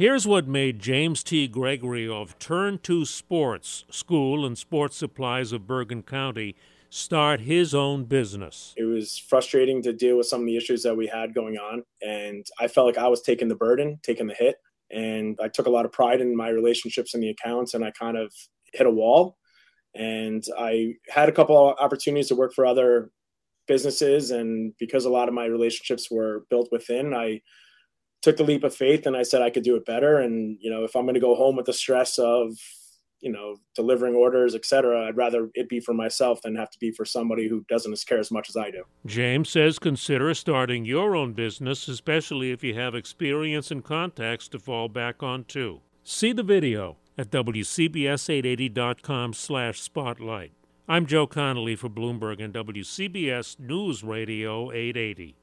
Here's what made James T. Gregory of Turn to Sports School and Sports Supplies of Bergen County start his own business. It was frustrating to deal with some of the issues that we had going on, and I felt like I was taking the burden, taking the hit, and I took a lot of pride in my relationships in the accounts, and I kind of hit a wall. And I had a couple of opportunities to work for other businesses, and because a lot of my relationships were built within, I took the leap of faith and I said I could do it better. And you know, if I'm going to go home with the stress of you know delivering orders etc i'd rather it be for myself than have to be for somebody who doesn't care as much as i do. James says consider starting your own business especially if you have experience and contacts to fall back on too. See the video at wcbs880.com slash spotlight. I'm joe connolly for bloomberg and wcbs news radio 880